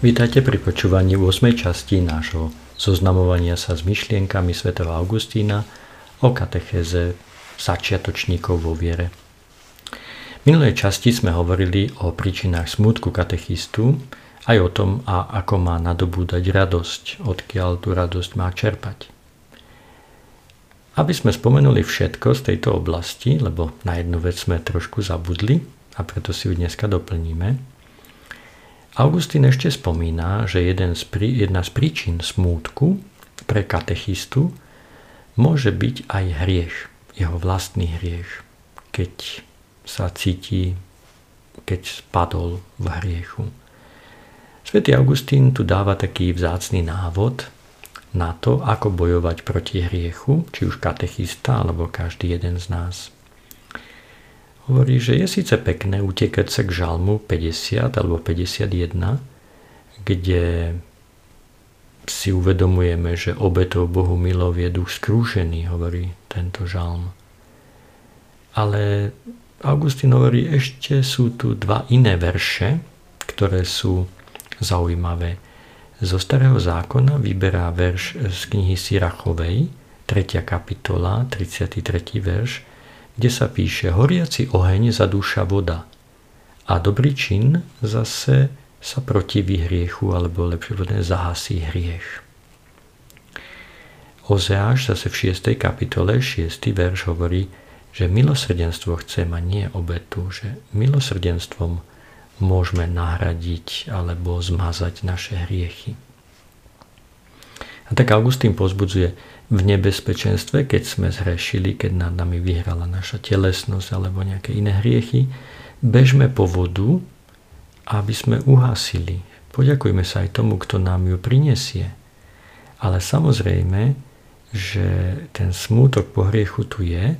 Vítajte pri počúvaní 8. časti nášho zoznamovania sa s myšlienkami svätého Augustína o katechéze začiatočníkov vo viere. V minulej časti sme hovorili o príčinách smútku katechistu, aj o tom, a ako má nadobúdať radosť, odkiaľ tú radosť má čerpať. Aby sme spomenuli všetko z tejto oblasti, lebo na jednu vec sme trošku zabudli a preto si ju dneska doplníme, Augustín ešte spomína, že jeden z jedna z príčin smútku pre katechistu môže byť aj hriech, jeho vlastný hriech, keď sa cíti, keď spadol v hriechu. Svetý Augustín tu dáva taký vzácný návod na to, ako bojovať proti hriechu, či už katechista alebo každý jeden z nás hovorí, že je síce pekné utekať sa k žalmu 50 alebo 51, kde si uvedomujeme, že obetou Bohu milov je duch skrúšený, hovorí tento žalm. Ale Augustín hovorí, ešte sú tu dva iné verše, ktoré sú zaujímavé. Zo starého zákona vyberá verš z knihy Sirachovej, 3. kapitola, 33. verš, kde sa píše horiaci oheň zadúša voda a dobrý čin zase sa protiví hriechu, alebo lepšie povedané zahasí hriech. Ozeáš zase v 6. kapitole 6. verš hovorí, že milosrdenstvo chce mať nie obetu, že milosrdenstvom môžeme nahradiť alebo zmazať naše hriechy. A tak Augustín pozbudzuje, v nebezpečenstve, keď sme zhrešili, keď nad nami vyhrala naša telesnosť alebo nejaké iné hriechy, bežme po vodu, aby sme uhasili. Poďakujme sa aj tomu, kto nám ju prinesie. Ale samozrejme, že ten smútok po hriechu tu je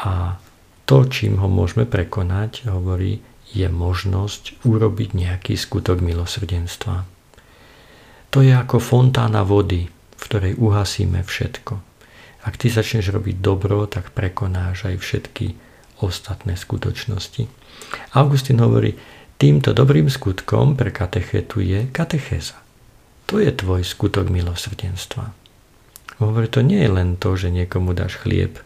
a to, čím ho môžeme prekonať, hovorí, je možnosť urobiť nejaký skutok milosrdenstva. To je ako fontána vody, v ktorej uhasíme všetko. Ak ty začneš robiť dobro, tak prekonáš aj všetky ostatné skutočnosti. Augustín hovorí, týmto dobrým skutkom pre katechetu je katechéza. To je tvoj skutok milosrdenstva. Hovorí, to nie je len to, že niekomu dáš chlieb,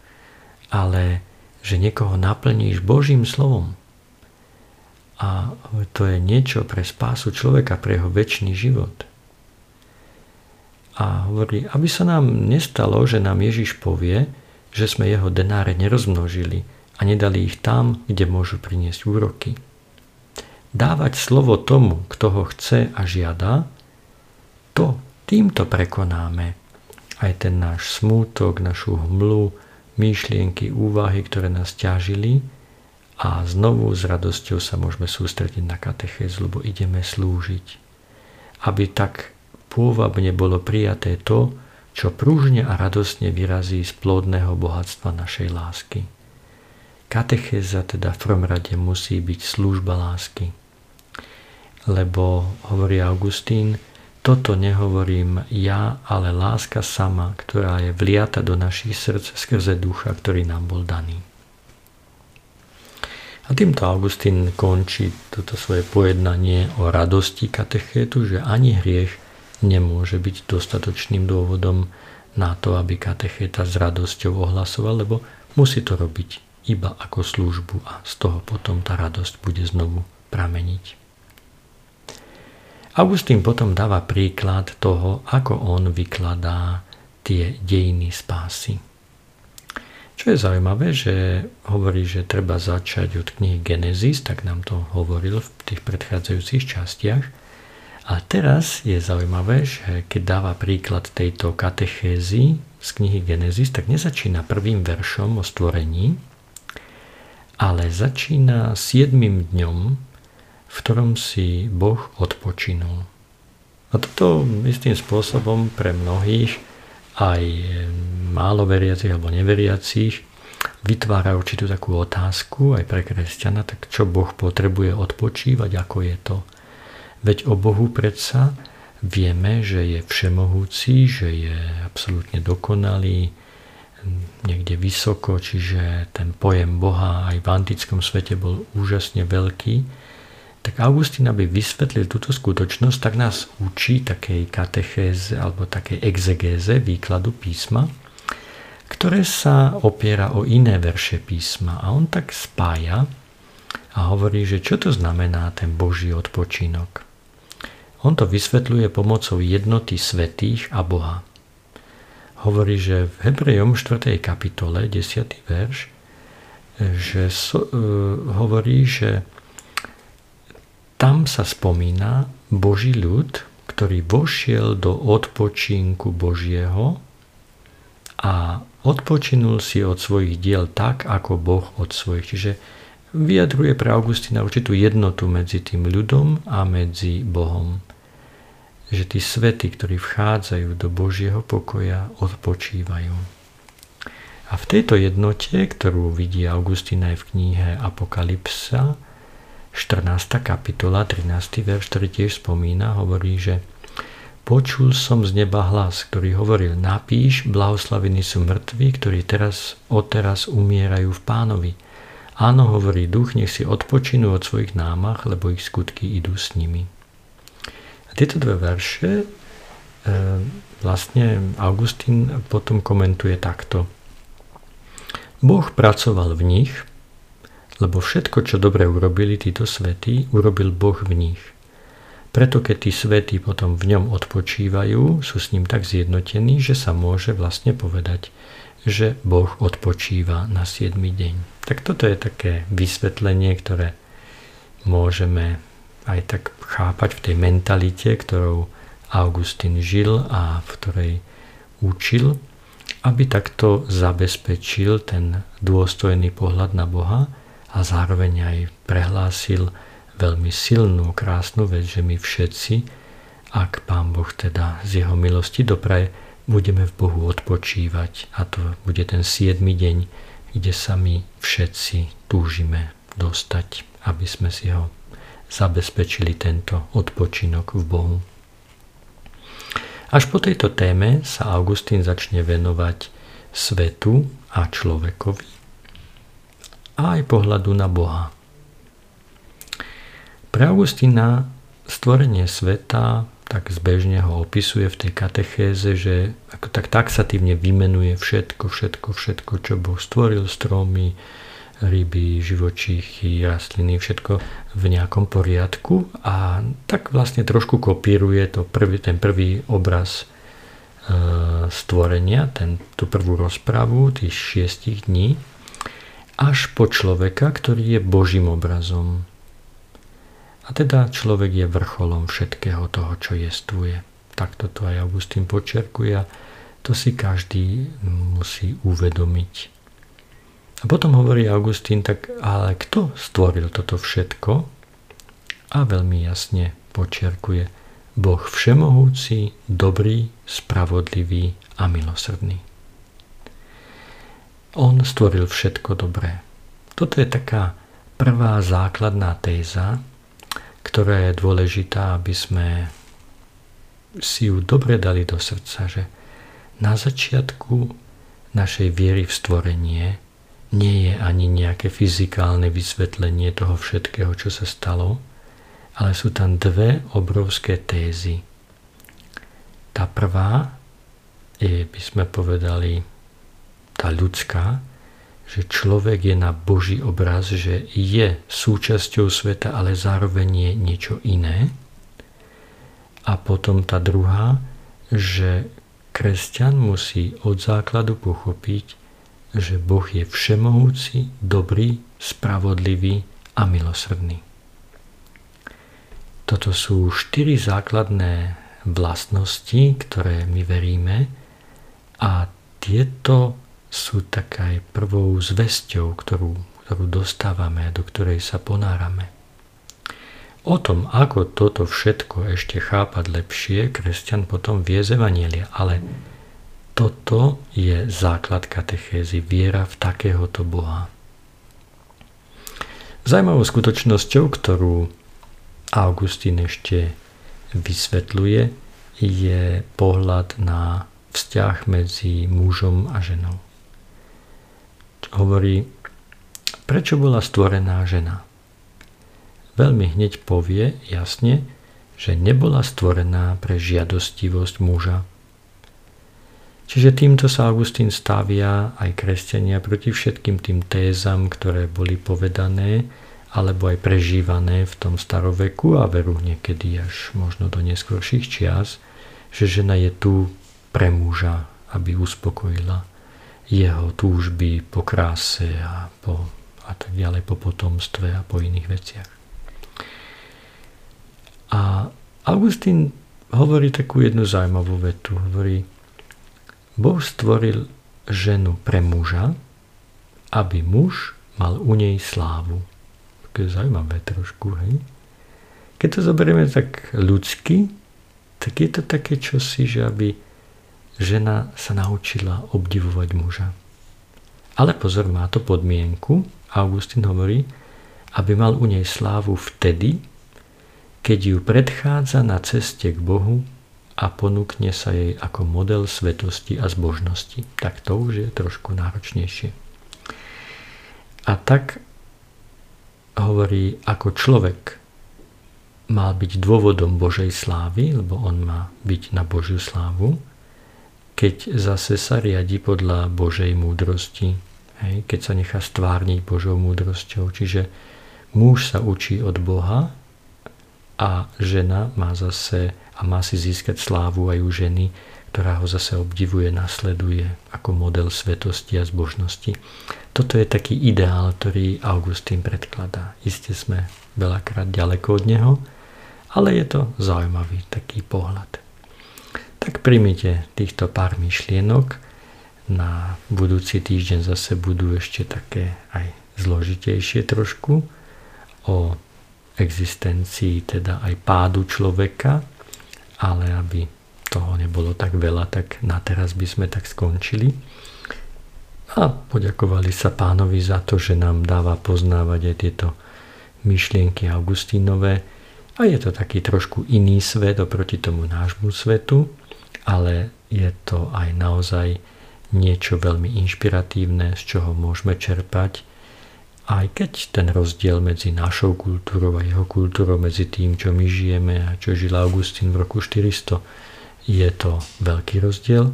ale že niekoho naplníš Božím slovom. A to je niečo pre spásu človeka, pre jeho väčší život a hovorí, aby sa nám nestalo, že nám Ježiš povie, že sme jeho denáre nerozmnožili a nedali ich tam, kde môžu priniesť úroky. Dávať slovo tomu, kto ho chce a žiada, to týmto prekonáme aj ten náš smútok, našu hmlu, myšlienky, úvahy, ktoré nás ťažili a znovu s radosťou sa môžeme sústrediť na katechéz, lebo ideme slúžiť. Aby tak pôvabne bolo prijaté to, čo pružne a radosne vyrazí z plodného bohatstva našej lásky. Katechéza teda v prvom rade musí byť služba lásky. Lebo, hovorí Augustín, toto nehovorím ja, ale láska sama, ktorá je vliata do našich srdc skrze ducha, ktorý nám bol daný. A týmto Augustín končí toto svoje pojednanie o radosti katechétu, že ani hriech nemôže byť dostatočným dôvodom na to, aby katechéta s radosťou ohlasoval, lebo musí to robiť iba ako službu a z toho potom tá radosť bude znovu prameniť. Augustín potom dáva príklad toho, ako on vykladá tie dejiny spásy. Čo je zaujímavé, že hovorí, že treba začať od knihy Genesis, tak nám to hovoril v tých predchádzajúcich častiach, a teraz je zaujímavé, že keď dáva príklad tejto katechézy z knihy Genesis, tak nezačína prvým veršom o stvorení, ale začína siedmým dňom, v ktorom si Boh odpočinul. A toto istým spôsobom pre mnohých, aj málo veriacich alebo neveriacich, vytvára určitú takú otázku aj pre kresťana, tak čo Boh potrebuje odpočívať, ako je to Veď o Bohu predsa vieme, že je všemohúci, že je absolútne dokonalý, niekde vysoko, čiže ten pojem Boha aj v antickom svete bol úžasne veľký. tak Augustín, aby vysvetlil túto skutočnosť, tak nás učí takej katechéze alebo takej exegéze výkladu písma, ktoré sa opiera o iné verše písma. A on tak spája a hovorí, že čo to znamená ten Boží odpočinok. On to vysvetľuje pomocou jednoty svetých a Boha. Hovorí, že v Hebrejom 4. kapitole, 10. verš, že so, uh, hovorí, že tam sa spomína Boží ľud, ktorý vošiel do odpočinku Božieho a odpočinul si od svojich diel tak, ako Boh od svojich. Čiže vyjadruje pre Augustína určitú jednotu medzi tým ľudom a medzi Bohom. Že tí svety, ktorí vchádzajú do Božieho pokoja, odpočívajú. A v tejto jednote, ktorú vidí Augustín aj v knihe Apokalypsa, 14. kapitola, 13. verš, ktorý tiež spomína, hovorí, že Počul som z neba hlas, ktorý hovoril, napíš, blahoslavení sú mŕtvi, ktorí teraz, odteraz umierajú v pánovi. Áno, hovorí duch, nech si odpočinú od svojich námach, lebo ich skutky idú s nimi. A tieto dve verše e, vlastne Augustín potom komentuje takto. Boh pracoval v nich, lebo všetko, čo dobre urobili títo svety, urobil Boh v nich – preto keď tí svety potom v ňom odpočívajú, sú s ním tak zjednotení, že sa môže vlastne povedať, že Boh odpočíva na 7. deň. Tak toto je také vysvetlenie, ktoré môžeme aj tak chápať v tej mentalite, ktorou Augustín žil a v ktorej učil, aby takto zabezpečil ten dôstojný pohľad na Boha a zároveň aj prehlásil, veľmi silnú, krásnu vec, že my všetci, ak Pán Boh teda z Jeho milosti dopraje, budeme v Bohu odpočívať a to bude ten 7. deň, kde sa my všetci túžime dostať, aby sme si ho zabezpečili tento odpočinok v Bohu. Až po tejto téme sa Augustín začne venovať svetu a človekovi a aj pohľadu na Boha. Pre Augustína stvorenie sveta tak zbežne ho opisuje v tej katechéze, že ako tak taxatívne vymenuje všetko, všetko, všetko, čo Boh stvoril, stromy, ryby, živočíchy, rastliny, všetko v nejakom poriadku a tak vlastne trošku kopíruje to prvý, ten prvý obraz e, stvorenia, ten, tú prvú rozpravu tých šiestich dní, až po človeka, ktorý je Božím obrazom. A teda človek je vrcholom všetkého toho, čo jestvuje. Takto to aj Augustín počerkuje a to si každý musí uvedomiť. A potom hovorí Augustín, tak ale kto stvoril toto všetko? A veľmi jasne počerkuje. Boh všemohúci, dobrý, spravodlivý a milosrdný. On stvoril všetko dobré. Toto je taká prvá základná téza, ktorá je dôležitá, aby sme si ju dobre dali do srdca, že na začiatku našej viery v stvorenie nie je ani nejaké fyzikálne vysvetlenie toho všetkého, čo sa stalo, ale sú tam dve obrovské tézy. Tá prvá je, by sme povedali, tá ľudská, že človek je na Boží obraz, že je súčasťou sveta, ale zároveň je niečo iné. A potom tá druhá, že kresťan musí od základu pochopiť, že Boh je všemohúci, dobrý, spravodlivý a milosrdný. Toto sú štyri základné vlastnosti, ktoré my veríme a tieto sú tak aj prvou zväzťou, ktorú, ktorú dostávame, do ktorej sa ponárame. O tom, ako toto všetko ešte chápať lepšie, kresťan potom vie z Evanielia, ale toto je základ katechézy, viera v takéhoto Boha. Zajímavou skutočnosťou, ktorú Augustín ešte vysvetľuje, je pohľad na vzťah medzi mužom a ženou hovorí, prečo bola stvorená žena. veľmi hneď povie jasne, že nebola stvorená pre žiadostivosť muža. Čiže týmto sa Augustín stavia aj kresťania proti všetkým tým tézam, ktoré boli povedané alebo aj prežívané v tom staroveku a veru niekedy až možno do neskôrších čias, že žena je tu pre muža, aby uspokojila jeho túžby po kráse a, po, a tak ďalej, po potomstve a po iných veciach. A Augustín hovorí takú jednu zaujímavú vetu. Hovorí, Boh stvoril ženu pre muža, aby muž mal u nej slávu. Také zaujímavé trošku, hej? Keď to zoberieme tak ľudsky, tak je to také čosi, že aby žena sa naučila obdivovať muža. Ale pozor, má to podmienku, Augustín hovorí, aby mal u nej slávu vtedy, keď ju predchádza na ceste k Bohu a ponúkne sa jej ako model svetosti a zbožnosti. Tak to už je trošku náročnejšie. A tak hovorí, ako človek mal byť dôvodom Božej slávy, lebo on má byť na Božiu slávu, keď zase sa riadi podľa Božej múdrosti, hej, keď sa nechá stvárniť Božou múdrosťou. Čiže muž sa učí od Boha a žena má zase a má si získať slávu aj u ženy, ktorá ho zase obdivuje, nasleduje ako model svetosti a zbožnosti. Toto je taký ideál, ktorý Augustín predkladá. Isté sme veľakrát ďaleko od neho, ale je to zaujímavý taký pohľad. Tak primite týchto pár myšlienok. Na budúci týždeň zase budú ešte také aj zložitejšie trošku o existencii teda aj pádu človeka, ale aby toho nebolo tak veľa, tak na teraz by sme tak skončili. A poďakovali sa pánovi za to, že nám dáva poznávať aj tieto myšlienky Augustínové. A je to taký trošku iný svet oproti tomu nášmu svetu, ale je to aj naozaj niečo veľmi inšpiratívne, z čoho môžeme čerpať aj keď ten rozdiel medzi našou kultúrou a jeho kultúrou, medzi tým, čo my žijeme a čo žil Augustín v roku 400, je to veľký rozdiel,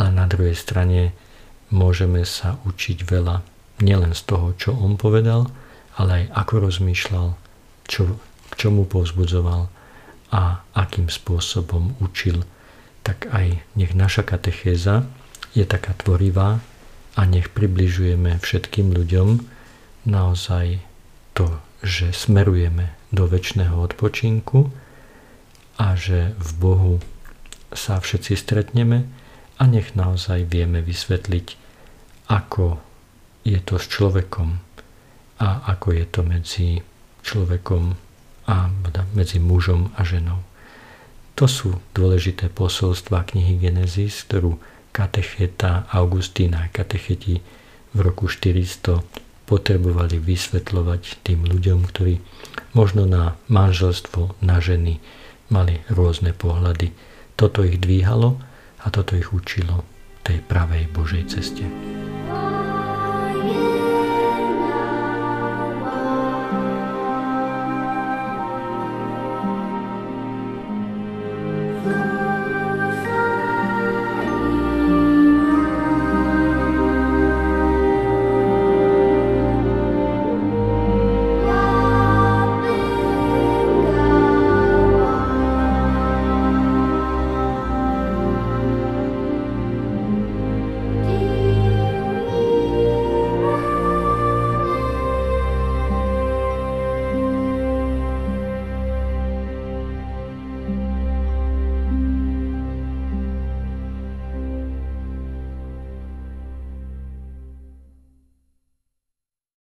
ale na druhej strane môžeme sa učiť veľa nielen z toho, čo on povedal, ale aj ako rozmýšľal, čo, k čomu povzbudzoval a akým spôsobom učil. Tak aj nech naša katechéza je taká tvorivá a nech približujeme všetkým ľuďom, naozaj to, že smerujeme do väčšného odpočinku a že v Bohu sa všetci stretneme a nech naozaj vieme vysvetliť, ako je to s človekom a ako je to medzi človekom a medzi mužom a ženou. To sú dôležité posolstva knihy Genesis, ktorú katecheta Augustína katecheti v roku 400 potrebovali vysvetľovať tým ľuďom, ktorí možno na manželstvo, na ženy mali rôzne pohľady. Toto ich dvíhalo a toto ich učilo tej pravej Božej ceste. Oh